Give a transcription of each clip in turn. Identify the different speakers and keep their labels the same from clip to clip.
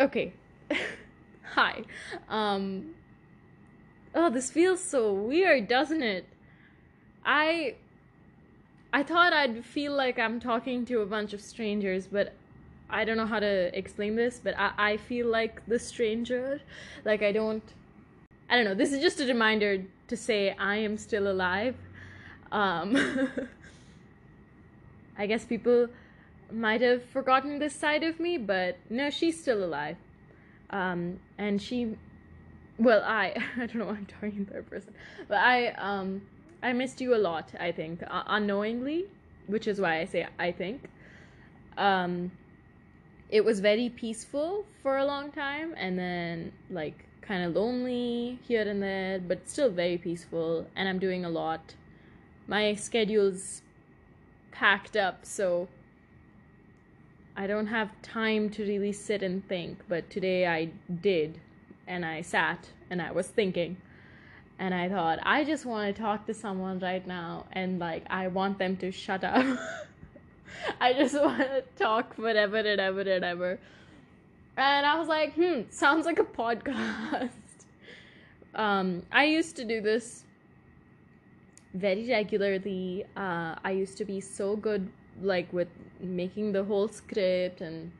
Speaker 1: Okay. Hi. Um Oh, this feels so weird, doesn't it? I I thought I'd feel like I'm talking to a bunch of strangers, but I don't know how to explain this, but I, I feel like the stranger. Like I don't I don't know. This is just a reminder to say I am still alive. Um I guess people might have forgotten this side of me, but no, she's still alive. Um, and she, well, I, I don't know why I'm talking in third person, but I, um, I missed you a lot, I think, uh, unknowingly, which is why I say I think. Um, it was very peaceful for a long time, and then, like, kind of lonely here and there, but still very peaceful, and I'm doing a lot. My schedule's packed up, so I don't have time to really sit and think, but today I did. And I sat and I was thinking. And I thought, I just want to talk to someone right now. And like, I want them to shut up. I just want to talk whatever and ever and ever. And I was like, hmm, sounds like a podcast. um, I used to do this very regularly. Uh, I used to be so good like with making the whole script and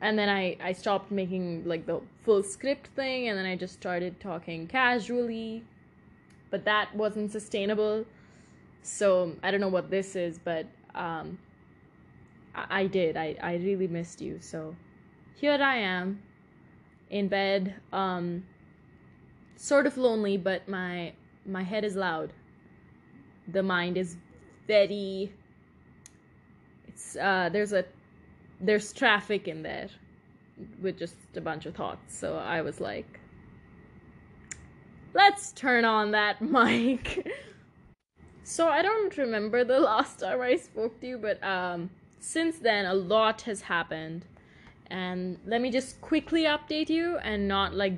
Speaker 1: and then I I stopped making like the full script thing and then I just started talking casually. But that wasn't sustainable. So I don't know what this is but um I, I did. I I really missed you. So here I am in bed um sort of lonely but my my head is loud. The mind is very uh, there's a there's traffic in there with just a bunch of thoughts. So I was like, let's turn on that mic. so I don't remember the last time I spoke to you, but um, since then a lot has happened. And let me just quickly update you and not like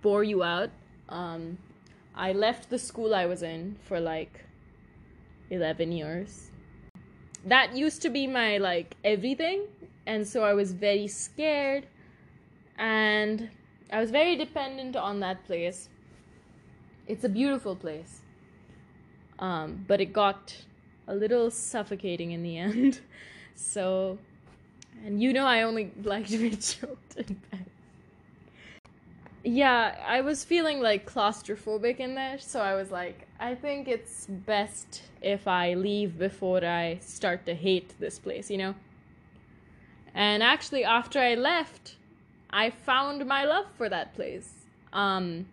Speaker 1: bore you out. Um, I left the school I was in for like 11 years that used to be my like everything and so i was very scared and i was very dependent on that place. It's a beautiful place um, but it got a little suffocating in the end so and you know i only like to be in bed yeah i was feeling like claustrophobic in there so i was like i think it's best if I leave before I start to hate this place, you know? And actually, after I left, I found my love for that place. Um,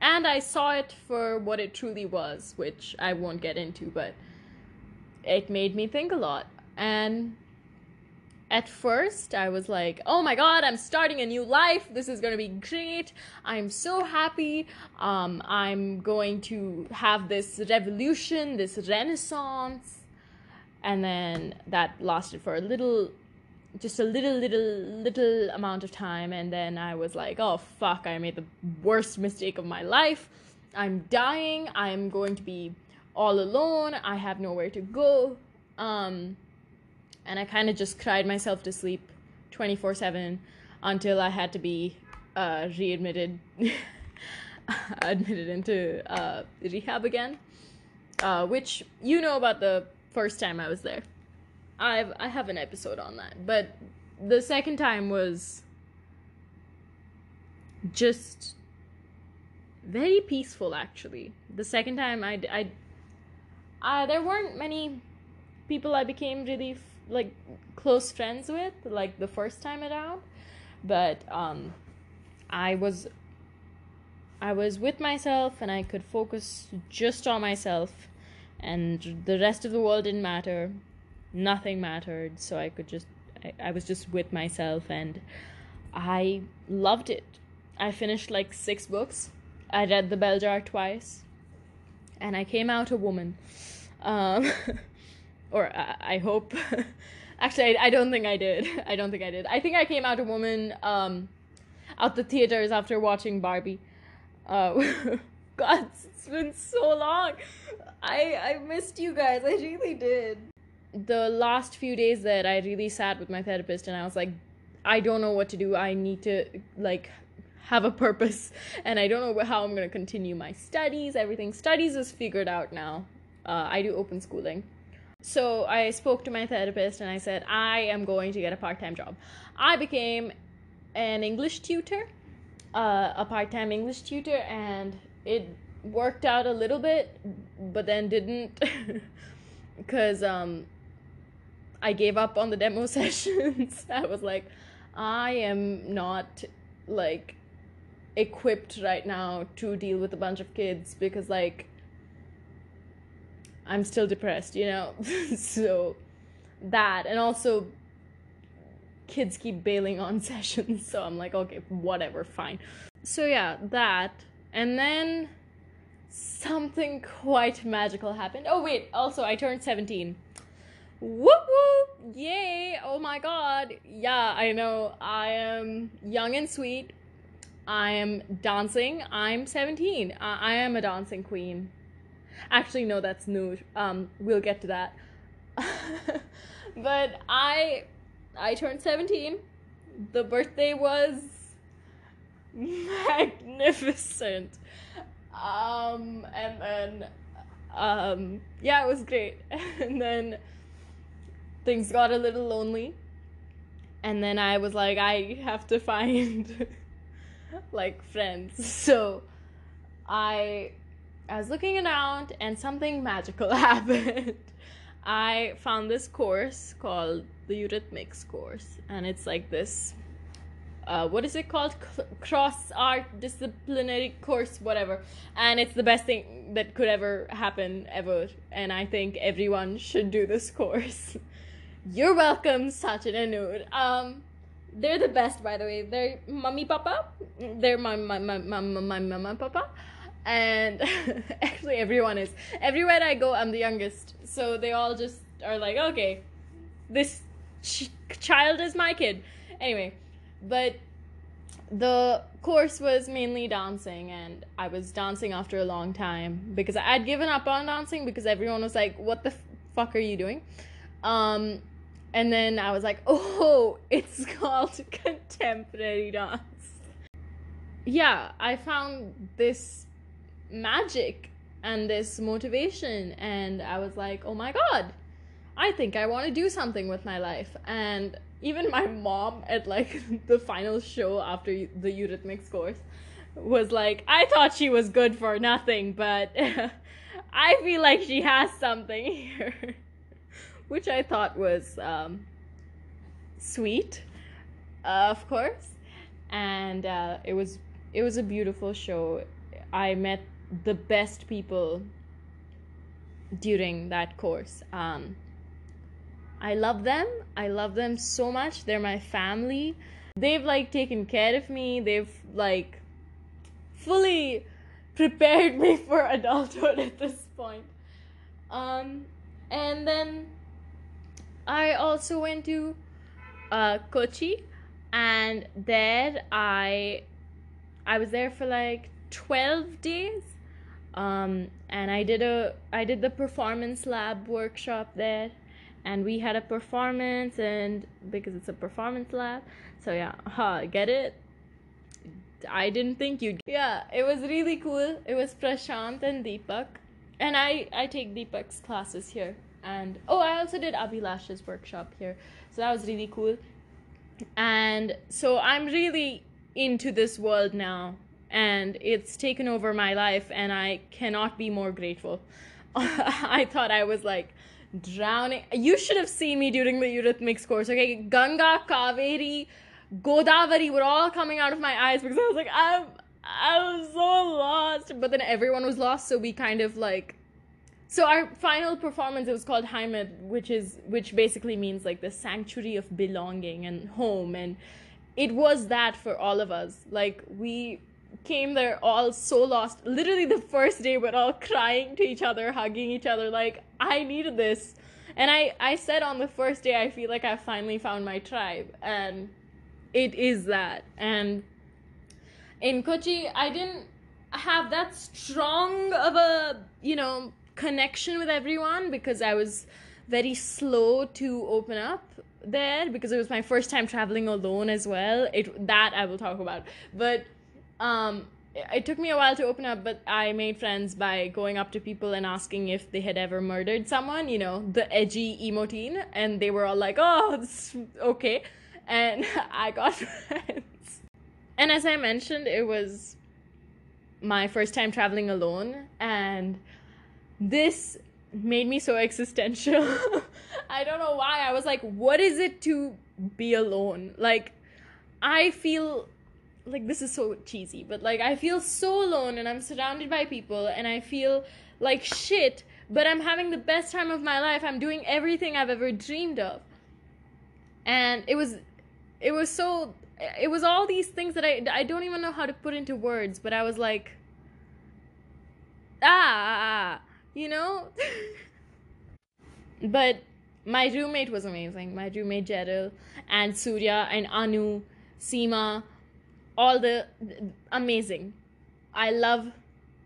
Speaker 1: and I saw it for what it truly was, which I won't get into, but it made me think a lot. And at first I was like, oh my god, I'm starting a new life. This is going to be great. I'm so happy. Um, I'm going to have this revolution, this renaissance. And then that lasted for a little, just a little, little, little amount of time. And then I was like, oh fuck, I made the worst mistake of my life. I'm dying. I'm going to be all alone. I have nowhere to go. Um, and I kind of just cried myself to sleep 24 7 until I had to be uh, readmitted, admitted into uh, rehab again, uh, which you know about the first time I was there. I've I have an episode on that, but the second time was just very peaceful actually. The second time I I, I there weren't many people I became really like close friends with like the first time around. But um i was i was with myself and i could focus just on myself. And the rest of the world didn't matter. Nothing mattered. So i could just I, I was just with myself and i loved it. I finished like six books. I read the bell jar twice. And i came out a woman. Um or I, I hope. Actually, I, I, don't think I did. I don't think I did. I think I came out a woman um, out the theaters after watching Barbie. Uh, God, it's been so long. I I missed you guys. I really did. The last few days that I really sat with my therapist and I was like, I don't know what to do. I need to like have a purpose and I don't know how I'm going to continue my studies. Everything studies is figured out now. Uh, I do open schooling. So I spoke to my therapist and I said, I am going to get a part time job. I became an English tutor, uh, a part time English tutor, and it worked out a little bit, but then didn't because um, I gave up on the demo sessions. I was like, I am not like equipped right now to deal with a bunch of kids because like I'm still depressed, you know? so that and also kids keep bailing on sessions, so I'm like, okay, whatever, fine. So yeah, that and then something quite magical happened. Oh wait, also I turned 17. Whoop whoop! Yay! Oh my god. Yeah, I know. I am young and sweet. I am dancing. I'm 17. I, I am a dancing queen. Actually, no, that's new. Um, we'll get to that. but I I turned 17. The birthday was magnificent. Um, and then um, yeah, it was great. and then things got a little lonely. And then I was like, I have to find like friends. So I I was looking around and something magical happened. I found this course called the Eurythmics course, and it's like this. Uh, what is it called? C- cross art disciplinary course, whatever. And it's the best thing that could ever happen ever. And I think everyone should do this course. You're welcome, Sachin and Noor. Um, they're the best, by the way. They're mummy papa. They're my my my my my my mama papa, and actually everyone is. Everywhere I go, I'm the youngest, so they all just are like, okay, this ch- child is my kid. Anyway, but the course was mainly dancing and i was dancing after a long time because i had given up on dancing because everyone was like what the f- fuck are you doing um and then I was like, oh, it's called contemporary dance. Yeah, I found this magic and this motivation, and I was like, oh my god, I think I want to do something with my life. And even my mom at like the final show after the Eurythmics course was like, I thought she was good for nothing, but I feel like she has something here which I thought was um, sweet, uh, of course, and uh, it was it was a beautiful show. I met the best people during that course. Um, I love them. I love them so much. They're my family. They've like taken care of me. They've like fully prepared me for adulthood at this point. Um, and then I also went to uh, Kochi, and there I I was there for like twelve days, um, and I did a I did the performance lab workshop there, and we had a performance, and because it's a performance lab, so yeah, huh, get it. I didn't think you'd. Yeah, it was really cool. It was Prashant and Deepak, and I I take Deepak's classes here and oh i also did abhilash's workshop here so that was really cool and so i'm really into this world now and it's taken over my life and i cannot be more grateful. I thought i was like drowning. You should have seen me during the eurythmics course okay? Ganga kaveri godavari were all coming out of my eyes because i was like i'm i was so lost. But then everyone was lost so we kind of like so our final performance it was called heimat which is which basically means like the sanctuary of belonging and home. And it was that for all of us. Like we came there all so lost literally the first day we're all crying to each other hugging each other like i needed this and i i said on the first day i feel like i finally found my tribe and it is that and in kochi i didn't have that strong of a you know connection with everyone because I was very slow to open up there because it was my first time traveling alone as well. It that I will talk about. But um it took me a while to open up, but I made friends by going up to people and asking if they had ever murdered someone, you know, the edgy emo teen, and they were all like, "Oh, okay." And I got friends. And as I mentioned, it was my first time traveling alone, and this made me so existential. I don't know why. I was like, what is it to be alone? Like, I feel like this is so cheesy, but like, I feel so alone and I'm surrounded by people and I feel like shit, but I'm having the best time of my life. I'm doing everything I've ever dreamed of. And it was, it was so, it was all these things that I, I don't even know how to put into words, but I was like, ah, ah, ah you know? but my roommate was amazing. My roommate Gerald and Surya and Anu, Seema, all the amazing. I love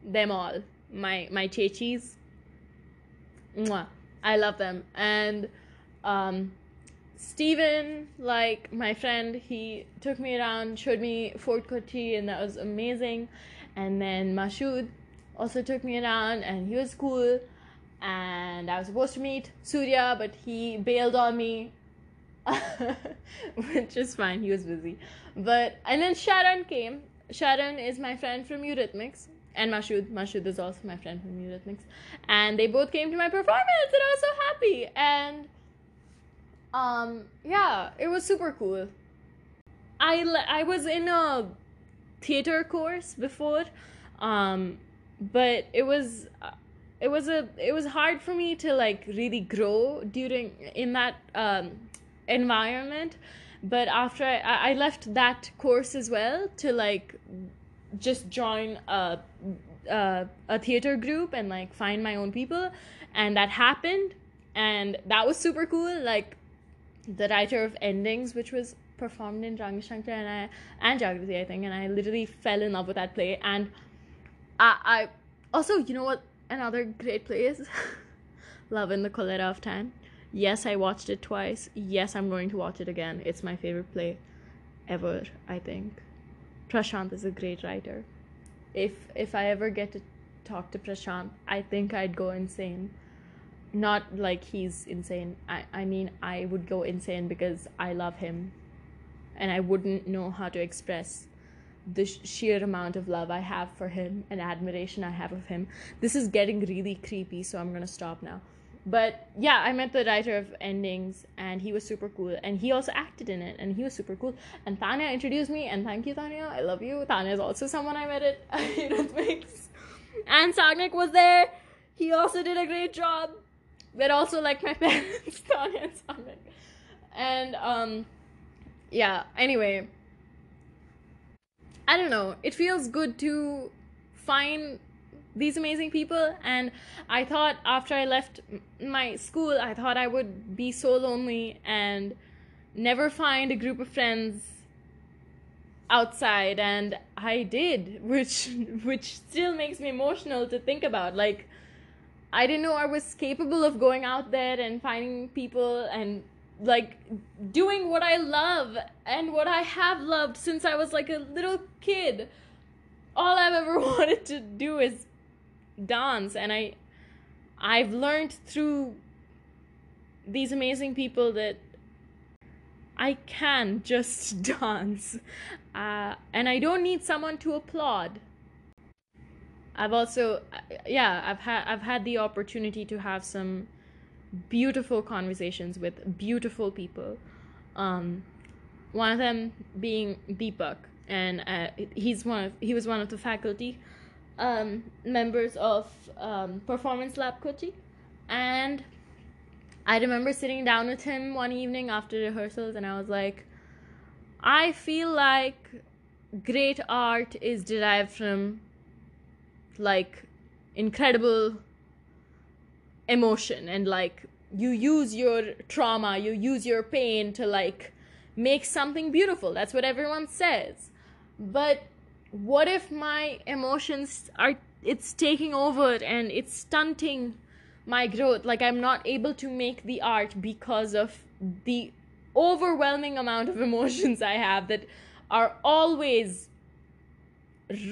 Speaker 1: them all. My my chechis. Mwah. I love them. And um Steven, like my friend, he took me around, showed me Fort Kochi, and that was amazing. And then Mashud, also took me around and he was cool and I was supposed to meet Surya but he bailed on me which is fine he was busy. But and then Sharon came. Sharon is my friend from Eurythmics. And Mashud Mashud is also my friend from Eurythmics. And they both came to my performance and I was so happy. And um yeah it was super cool. I I was in a theater course before um but it was it was a it was hard for me to like really grow during in that um, environment. But after I, I left that course as well to like just join a, a a theater group and like find my own people. And that happened. And that was super cool. Like the writer of endings which was performed in Rangashankar and I and Jagrati I think. And I literally fell in love with that play. And I, I also you know what another great play is? Love in the Kolera of Time. Yes, I watched it twice. Yes, I'm going to watch it again. It's my favorite play ever, I think. Prashant is a great writer. If if I ever get to talk to Prashant, I think I'd go insane. Not like he's insane. I, I mean I would go insane because I love him and I wouldn't know how to express the sheer amount of love I have for him and admiration I have of him. This is getting really creepy, so I'm gonna stop now. But yeah, I met the writer of Endings, and he was super cool, and he also acted in it, and he was super cool. And Tanya introduced me, and thank you, Tanya. I love you. Tanya is also someone I met at and Sagnik was there. He also did a great job. But also like my parents, Tanya and Sagnik. And um, yeah. Anyway I don't know. It feels good to find these amazing people and I thought after I left my school I thought I would be so lonely and never find a group of friends outside and I did which which still makes me emotional to think about like I didn't know I was capable of going out there and finding people and like doing what I love and what I have loved since I was like a little kid. All I've ever wanted to do is dance and I I've learned through these amazing people that I can just dance. Uh, and I don't need someone to applaud. I've also yeah, I've had I've had the opportunity to have some beautiful conversations with beautiful people. Um, one of them being Deepak, and uh, he's one of he was one of the faculty um, members of um, Performance Lab Kochi, and I remember sitting down with him one evening after rehearsals, and I was like, I feel like great art is derived from like incredible emotion and like you use your trauma you use your pain to like make something beautiful. That's what everyone says. But what if my emotions are it's taking over and it's stunting my growth? Like i'm not able to make the art because of the overwhelming amount of emotions i have that are always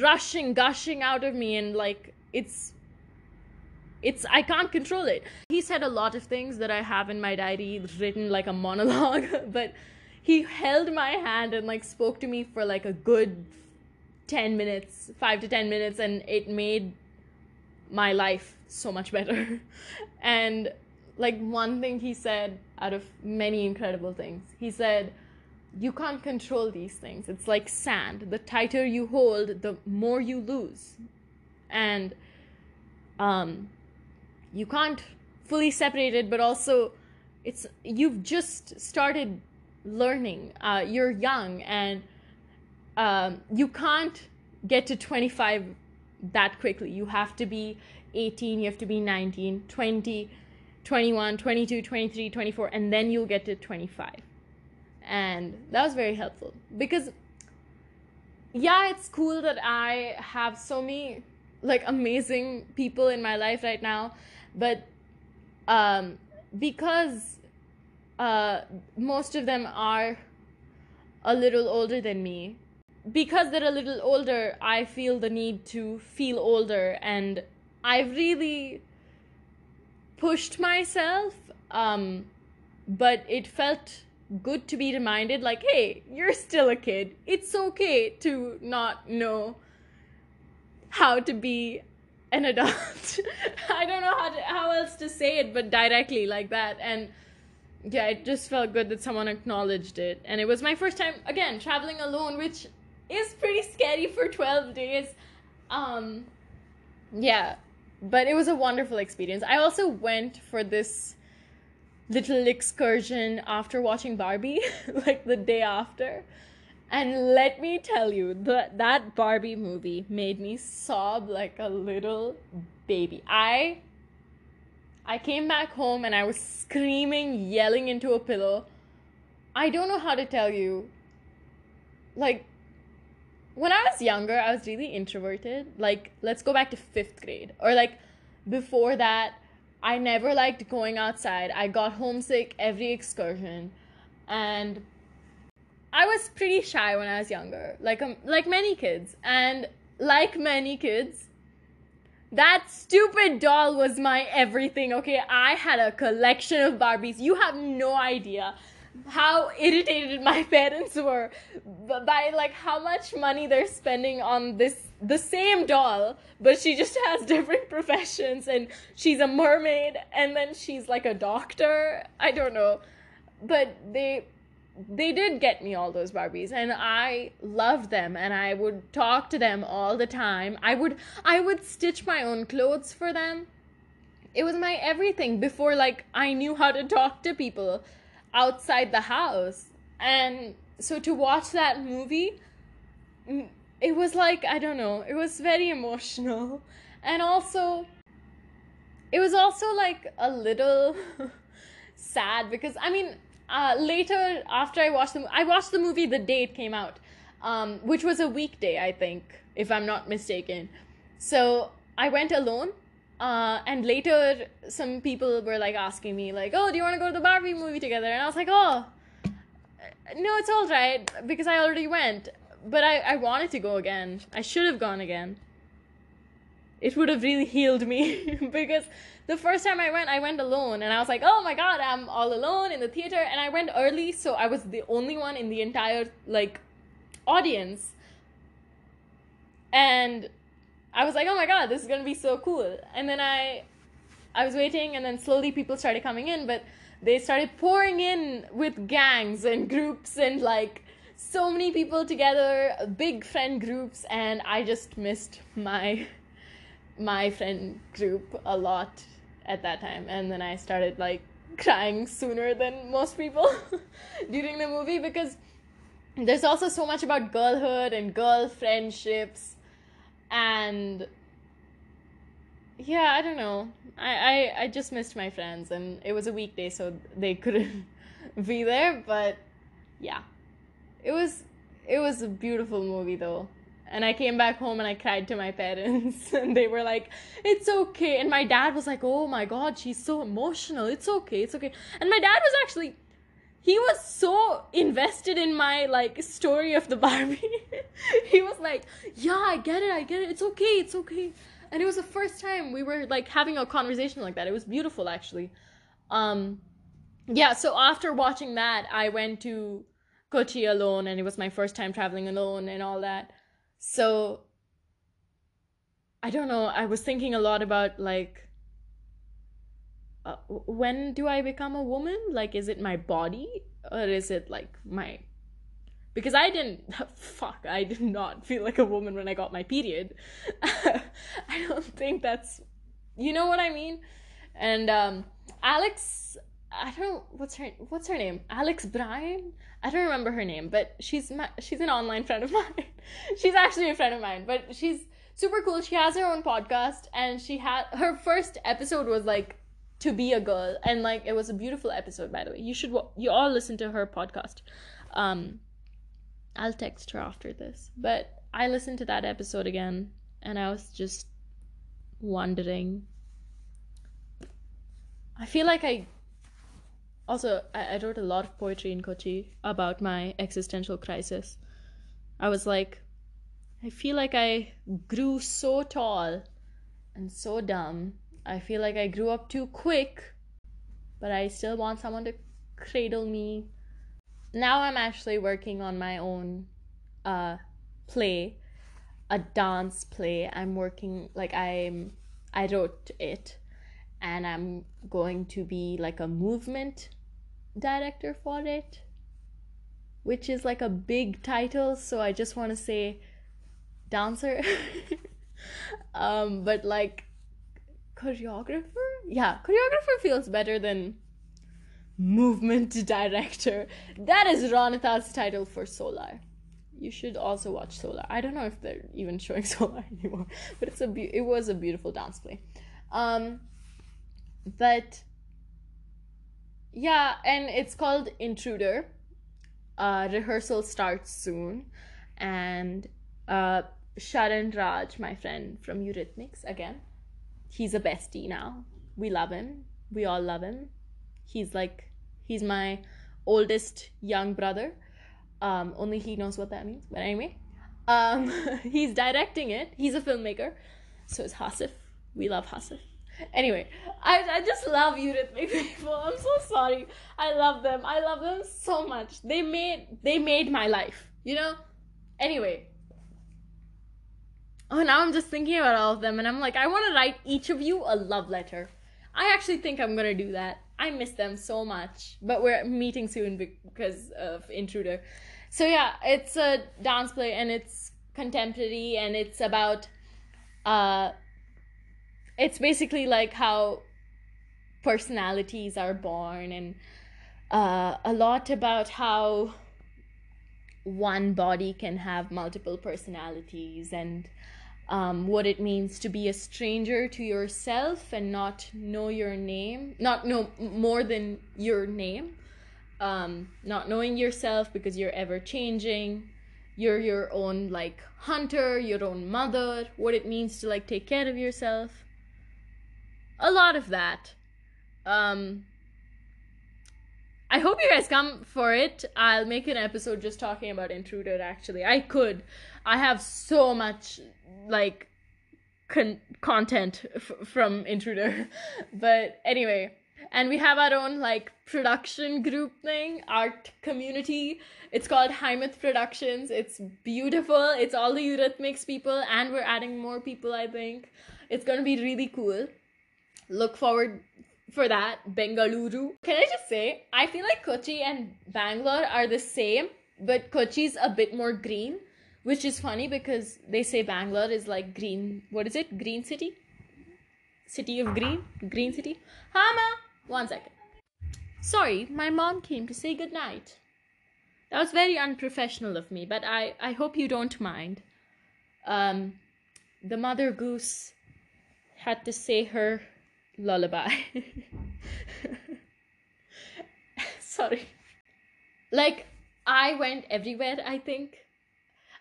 Speaker 1: rushing gushing out of me and like it's it's i can't control it. He said a lot of things that i have in my diary written like a monologue but he held my hand and like spoke to me for like a good 10 minutes 5 to 10 minutes and it made my life so much better. and like one thing he said out of many incredible things, he said, You can't control these things. It's like sand. The tighter you hold, the more you lose. And um, you can't fully separate it, but also it's you've just started learning. Uh, you're young and um, you can't get to 25 that quickly. You have to be 18, you have to be 19, 20, 21, 22, 23, 24, and then you'll get to 25. And that was very helpful because, yeah, it's cool that I have so many like amazing people in my life right now, but um, because uh, most of them are a little older than me, because they're a little older, I feel the need to feel older and I've really pushed myself, um, but it felt good to be reminded like, hey, you're still a kid. It's okay to not know how to be an adult. I don't know how to, how else to say it but directly like that and yeah, it just felt good that someone acknowledged it. And it was my first time again traveling alone, which is pretty scary for 12 days. Um yeah, but it was a wonderful experience. I also went for this little excursion after watching Barbie, like the day after. And let me tell you, that that Barbie movie made me sob like a little baby. I I came back home and I was screaming, yelling into a pillow. I don't know how to tell you. Like when I was younger, I was really introverted. Like, let's go back to fifth grade. Or, like, before that, I never liked going outside. I got homesick every excursion. And I was pretty shy when I was younger, like, um, like many kids. And, like many kids, that stupid doll was my everything, okay? I had a collection of Barbies. You have no idea how irritated my parents were by like how much money they're spending on this the same doll but she just has different professions and she's a mermaid and then she's like a doctor? I don't know. But they they did get me all those barbies and i loved them and i would talk to them all the time. I would i would stitch my own clothes for them. It was my everything before like i knew how to talk to people outside the house. And so to watch that movie, it was like, I don't know, it was very emotional. And also, it was also like a little sad because, I mean, uh, later after I watched the I watched the movie the day it came out, um, which was a weekday, I think, if I'm not mistaken. So I went alone uh, and later, some people were like asking me, like, "Oh, do you want to go to the Barbie movie together?" And I was like, "Oh, no, it's all right because I already went." But I, I wanted to go again. I should have gone again. It would have really healed me because the first time I went, I went alone, and I was like, "Oh my god, I'm all alone in the theater." And I went early, so I was the only one in the entire like audience. And I was like, oh my god, this is gonna be so cool. And then I, I was waiting, and then slowly people started coming in, but they started pouring in with gangs and groups and like so many people together, big friend groups, and I just missed my my friend group a lot at that time. And then I started like crying sooner than most people during the movie because there's also so much about girlhood and girl friendships and yeah i don't know I, I i just missed my friends and it was a weekday so they couldn't be there but yeah it was it was a beautiful movie though and I came back home and I cried to my parents, and they were like, "It's okay." And my dad was like, "Oh my god, she's so emotional. It's okay, it's okay." And my dad was actually, he was so invested in my like story of the Barbie. he was like, "Yeah, I get it, I get it. It's okay, it's okay." And it was the first time we were like having a conversation like that. It was beautiful, actually. Um, yeah. So after watching that, I went to Kochi alone, and it was my first time traveling alone and all that so I don't know. I was thinking a lot about like uh, when do I become a woman? Like, is it my body or is it like my because I didn't fuck I did not feel like a woman when I got my period. I don't think that's you know what I mean? And um Alex I don't what's her what's her name? Alex Bryan? I don't remember her name, but she's my, she's an online friend of mine. she's actually a friend of mine, but she's super cool. She has her own podcast and she had her first episode was like to be a girl and like it was a beautiful episode by the way. You should you all listen to her podcast. Um I'll text her after this. But I listened to that episode again and I was just wondering I feel like I also I, I wrote a lot of poetry in Kochi about my existential crisis. I was like, I feel like I grew so tall and so dumb. I feel like I grew up too quick, but I still want someone to cradle me. Now I'm actually working on my own uh play, a dance play. I'm working like I'm I wrote it and I'm going to be like a movement director for it, which is like a big title. So I just want to say dancer. um, but like choreographer, yeah, choreographer feels better than movement director. That is Ronita's title for Solar. You should also watch Solar. I don't know if they're even showing Solar anymore, but it's a be- it was a beautiful dance play. Um, but yeah, and it's called Intruder. Uh, rehearsal starts soon, and uh, Raj, my friend from Eurythmics, again, he's a bestie now. We love him. We all love him. He's like, he's my oldest young brother. Um, only he knows what that means. But anyway, um, he's directing it. He's a filmmaker. So is Hasif. We love Hasif. Anyway, I, I just love Eurythmic people. I'm so sorry. I love them. I love them so much. They made they made my life. You know. Anyway. Oh, now I'm just thinking about all of them, and I'm like, I want to write each of you a love letter. I actually think I'm gonna do that. I miss them so much, but we're meeting soon because of Intruder. So yeah, it's a dance play and it's contemporary and it's about uh it's basically like how personalities are born and uh, a lot about how one body can have multiple personalities and um, what it means to be a stranger to yourself and not know your name, not know more than your name, um, not knowing yourself because you're ever changing. You're your own like hunter, your own mother, what it means to like take care of yourself a lot of that. Um, I hope you guys come for it. I'll make an episode just talking about Intruder. Actually, I could. I have so much like con- content f- from Intruder, but anyway. And we have our own like production group thing, art community. It's called Heimat Productions. It's beautiful. It's all the Eurythmics people, and we're adding more people. I think it's gonna be really cool look forward for that. Bengaluru. Can I just say, I feel like Kochi and Bangalore are the same, but Kochi's a bit more green, which is funny because they say Bangalore is like green. What is it? Green city? City of green? Green city? Hama! One second. Sorry, my mom came to say goodnight. That was very unprofessional of me, but I, I hope you don't mind. Um, the mother goose had to say her lullaby. Sorry. Like, I went everywhere, I think.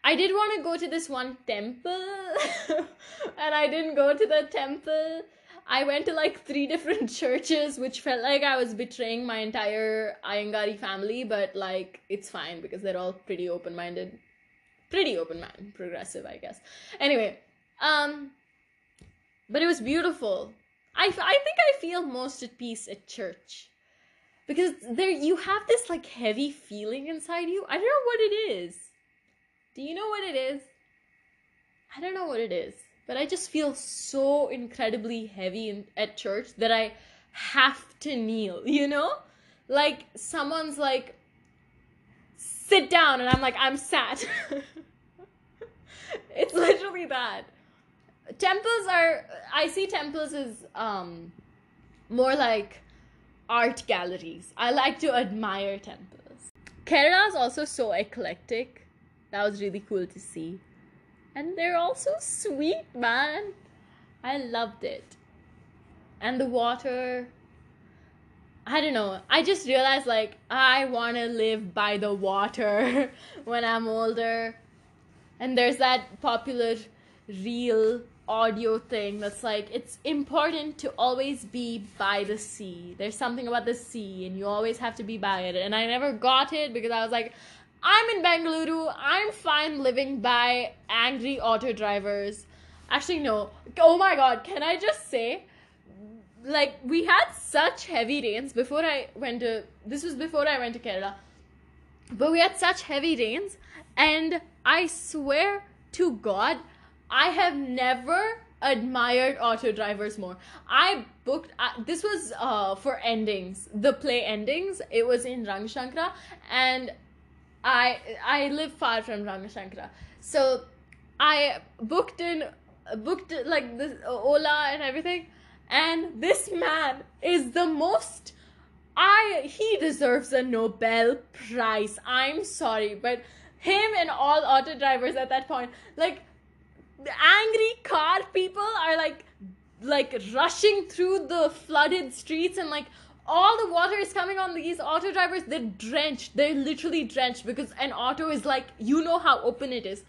Speaker 1: I did want to go to this one temple, and I didn't go to the temple. I went to like three different churches, which felt like I was betraying my entire Ayangari family, but like it's fine because they're all pretty open minded. Pretty open minded, progressive, I guess. Anyway, um, but it was beautiful. I, I think I feel most at peace at church because there you have this like heavy feeling inside you. I don't know what it is. Do you know what it is? I don't know what it is, but I just feel so incredibly heavy in, at church that I have to kneel, you know? Like someone's like sit down and I'm like I'm sat. it's literally that. Temples are I see temples as um more like art galleries. I like to admire temples. Kerala is also so eclectic. That was really cool to see. And they're all so sweet, man. I loved it. And the water. I don't know. I just realized like I want to live by the water when I'm older. And there's that popular reel audio thing that's like it's important to always be by the sea. There's something about the sea and you always have to be by it. And I never got it because I was like I'm in Bengaluru. I'm fine living by angry auto drivers. Actually no. Oh my god, can I just say like we had such heavy rains before I went to this was before I went to Kerala. But we had such heavy rains and I swear to god I have never admired auto drivers more. I booked uh, this was uh for endings, the play endings. It was in Rangashankara and I I live far from Rangashankara. So I booked in booked like this Ola and everything and this man is the most I he deserves a Nobel prize. I'm sorry, but him and all auto drivers at that point like angry car people are like like rushing through the flooded streets and like all the water is coming on these auto drivers they're drenched they're literally drenched because an auto is like you know how open it is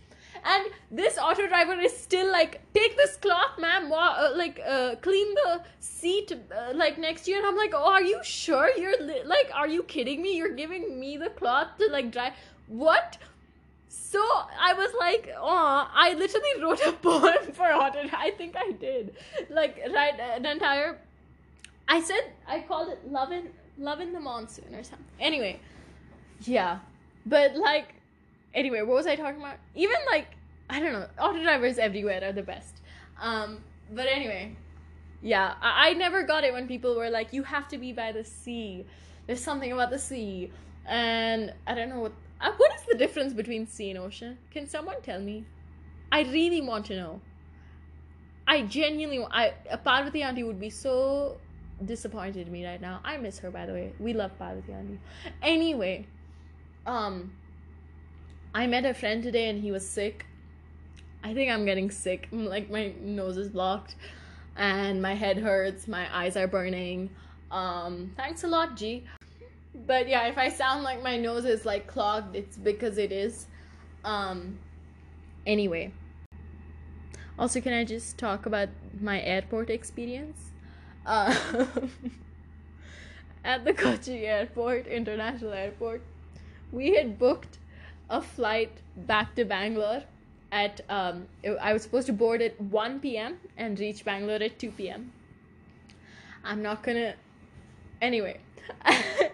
Speaker 1: and this auto driver is still like take this cloth ma'am wa- uh, like uh, clean the seat uh, like next year and i'm like oh are you sure you're li- like are you kidding me you're giving me the cloth to like dry what so I was like, oh, I literally wrote a poem for Otter. I think I did. Like, write an entire. I said I called it loving in Love in the Monsoon" or something. Anyway, yeah, but like, anyway, what was I talking about? Even like, I don't know, auto drivers everywhere are the best. Um, but anyway, yeah, I, I never got it when people were like, you have to be by the sea. There's something about the sea, and I don't know what uh, what is the difference between sea and ocean? Can someone tell me? I really want to know. I genuinely, I Parvati auntie would be so disappointed in me right now. I miss her, by the way. We love Parvati. Anyway, um, I met a friend today and he was sick. I think I'm getting sick. Like my nose is blocked, and my head hurts. My eyes are burning. Um, thanks a lot, G but yeah if i sound like my nose is like clogged it's because it is um anyway also can i just talk about my airport experience uh, at the kochi airport international airport we had booked a flight back to bangalore at um i was supposed to board at 1 p.m and reach bangalore at 2 p.m i'm not gonna anyway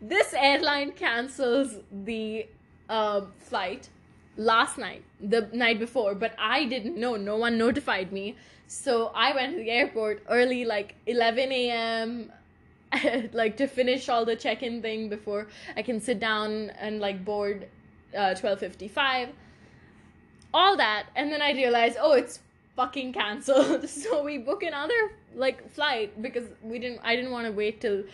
Speaker 1: this airline cancels the uh, flight last night, the night before, but I didn't know. No one notified me. So I went to the airport early, like 11 a.m., like to finish all the check in thing before I can sit down and like board uh, 12.55. All that. And then I realized, oh, it's fucking canceled. so we book another like flight because we didn't, I didn't want to wait till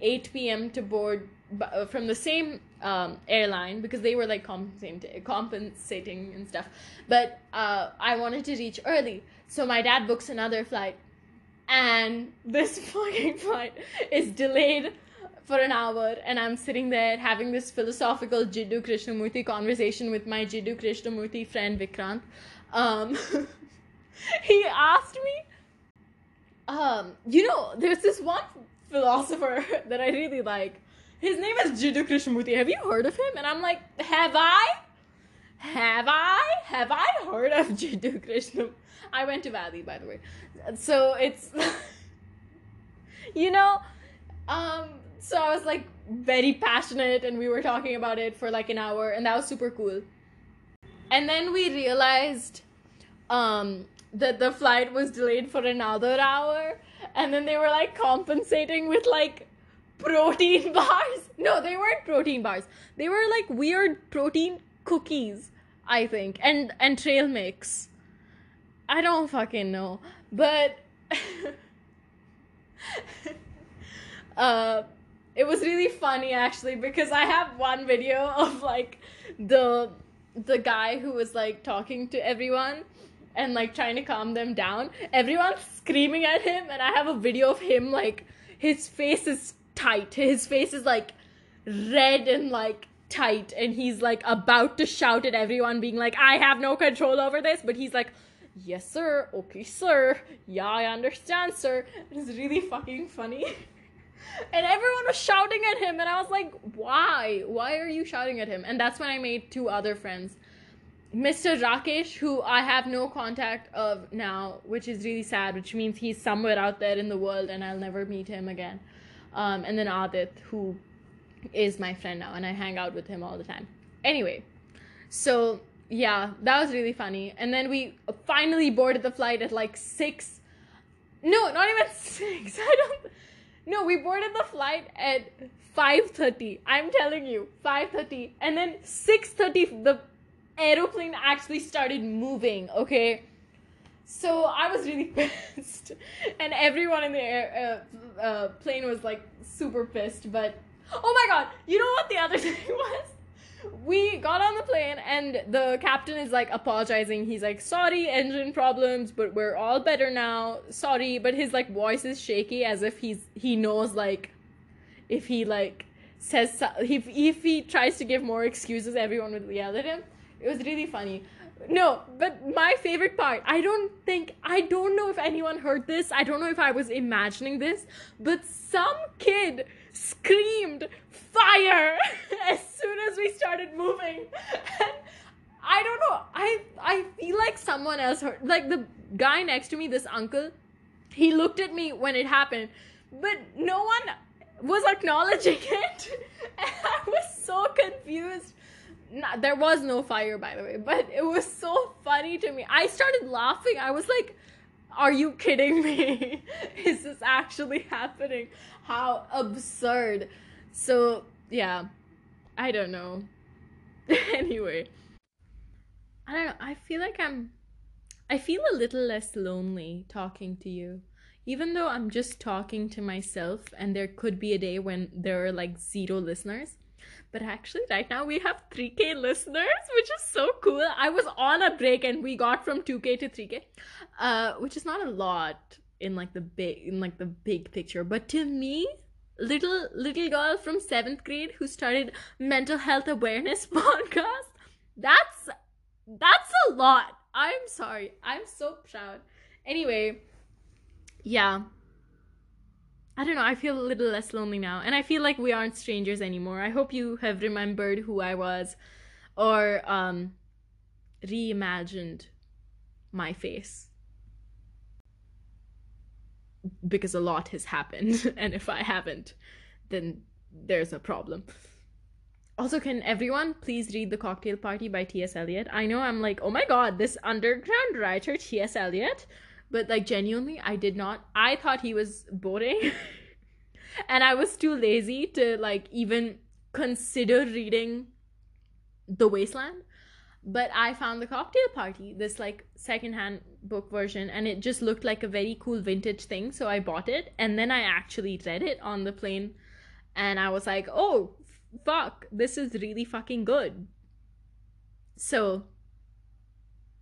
Speaker 1: 8 p.m. to board uh, from the same um, airline because they were like compensating, compensating and stuff. But uh, I wanted to reach early, so my dad books another flight, and this fucking flight is delayed for an hour and I'm sitting there having this philosophical Jiddu Krishnamurti conversation with my Jiddu Krishnamurti friend Vikrant. Um, he asked me, um, you know, there's this one philosopher that I really like. His name is Jiddu Krishnamurti. Have you heard of him? And I'm like, have I? Have I? Have I heard of Jiddu Krishnamurti? I went to Valley, by the way. So it's, you know, um, so I was like very passionate and we were talking about it for like an hour and that was super cool. And then we realized um that the flight was delayed for another hour and then they were like compensating with like protein bars. No, they weren't protein bars. They were like weird protein cookies, I think. And and trail mix. I don't fucking know. But uh it was really funny actually because I have one video of like the the guy who was like talking to everyone and like trying to calm them down. Everyone's screaming at him and I have a video of him like his face is tight. His face is like red and like tight and he's like about to shout at everyone being like I have no control over this but he's like yes sir. Okay sir. Yeah I understand sir. It's really fucking funny. And everyone was shouting at him and i was like why? Why are you shouting at him? And that's when i made two other friends. Mr rakesh who i have no contact of now which is really sad which means he's somewhere out there in the world and i'll never meet him again. Um, and then adit who is my friend now and i hang out with him all the time. Anyway so yeah that was really funny and then we finally boarded the flight at like six no not even six i don't no, we boarded the flight at 5:30. I'm telling you, 5:30. And then 6:30 the aeroplane actually started moving, okay? So I was really pissed. And everyone in the air, uh, uh, plane was like super pissed, but oh my god, you know what the other thing was? We got on the plane and the captain is like apologizing. He's like sorry engine problems but we're all better now. Sorry but his like voice is shaky as if he's he knows like if he like says if, if he tries to give more excuses everyone would yell at him. It was really funny. No but my favorite part i don't think i don't know if anyone heard this. I don't know if i was imagining this but some kid screamed fire as soon as we started moving. And I don't know. I I feel like someone else heard like the guy next to me, this uncle, he looked at me when it happened, but no one was acknowledging it. And I was so confused. Nah, there was no fire by the way, but it was so funny to me. I started laughing. I was like, are you kidding me? Is this actually happening? How absurd. So, yeah. I don't know. anyway. I don't know. I feel like I'm I feel a little less lonely talking to you. Even though I'm just talking to myself and there could be a day when there are like zero listeners. But actually, right now we have 3K listeners, which is so cool. I was on a break and we got from 2K to 3K, uh, which is not a lot in like the big in like the big picture. But to me, little little girl from seventh grade who started mental health awareness podcast, that's that's a lot. I'm sorry. I'm so proud. Anyway, yeah. I don't know, I feel a little less lonely now. And I feel like we aren't strangers anymore. I hope you have remembered who I was or um, reimagined my face. Because a lot has happened. and if I haven't, then there's a problem. Also, can everyone please read The Cocktail Party by T.S. Eliot? I know I'm like, oh my god, this underground writer, T.S. Eliot but like genuinely i did not i thought he was boring and i was too lazy to like even consider reading the wasteland but i found the cocktail party this like secondhand book version and it just looked like a very cool vintage thing so i bought it and then i actually read it on the plane and i was like oh fuck this is really fucking good so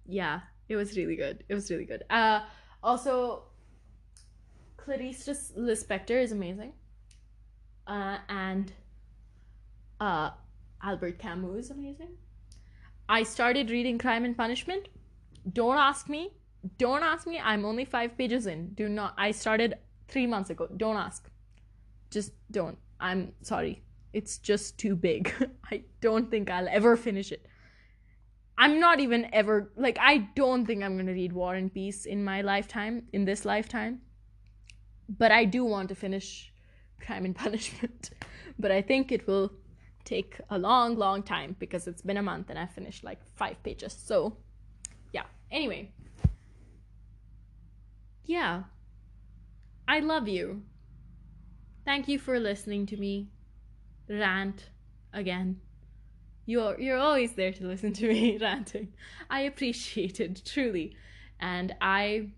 Speaker 1: yeah it was really good it was really good uh also, Clarice Lispector is amazing. uh, and uh, Albert Camus is amazing. I started reading Crime and Punishment. Don't ask me. Don't ask me. I'm only five pages in. Do not. I started three months ago. Don't ask. Just don't. I'm sorry. It's just too big. I don't think I'll ever finish it. I'm not even ever like I don't think I'm gonna read War and Peace in my lifetime, in this lifetime. But I do want to finish Crime and Punishment. but I think it will take a long, long time because it's been a month and I finished like five pages. So yeah. Anyway. Yeah. I love you. Thank you for listening to me rant again. You're you're always there to listen to me ranting. I appreciate it truly, and I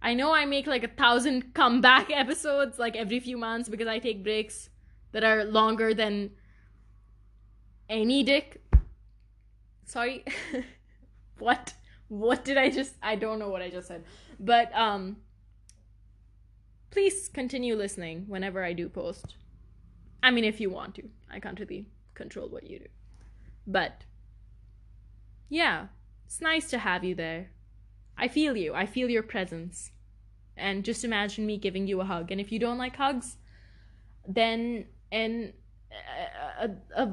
Speaker 1: I know I make like a thousand comeback episodes like every few months because I take breaks that are longer than any dick. Sorry, what what did I just? I don't know what I just said, but um. Please continue listening whenever I do post. I mean, if you want to. I can't really control what you do. But yeah, it's nice to have you there. I feel you. I feel your presence. And just imagine me giving you a hug. And if you don't like hugs, then an a, a, a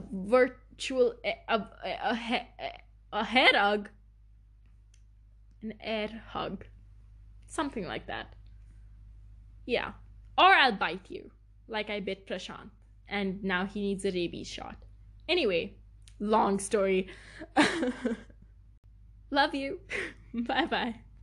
Speaker 1: virtual a, a, a, a head hug, an air hug, something like that. Yeah. Or I'll bite you, like I bit Prashant, and now he needs a rabies shot. Anyway, long story. Love you. bye bye.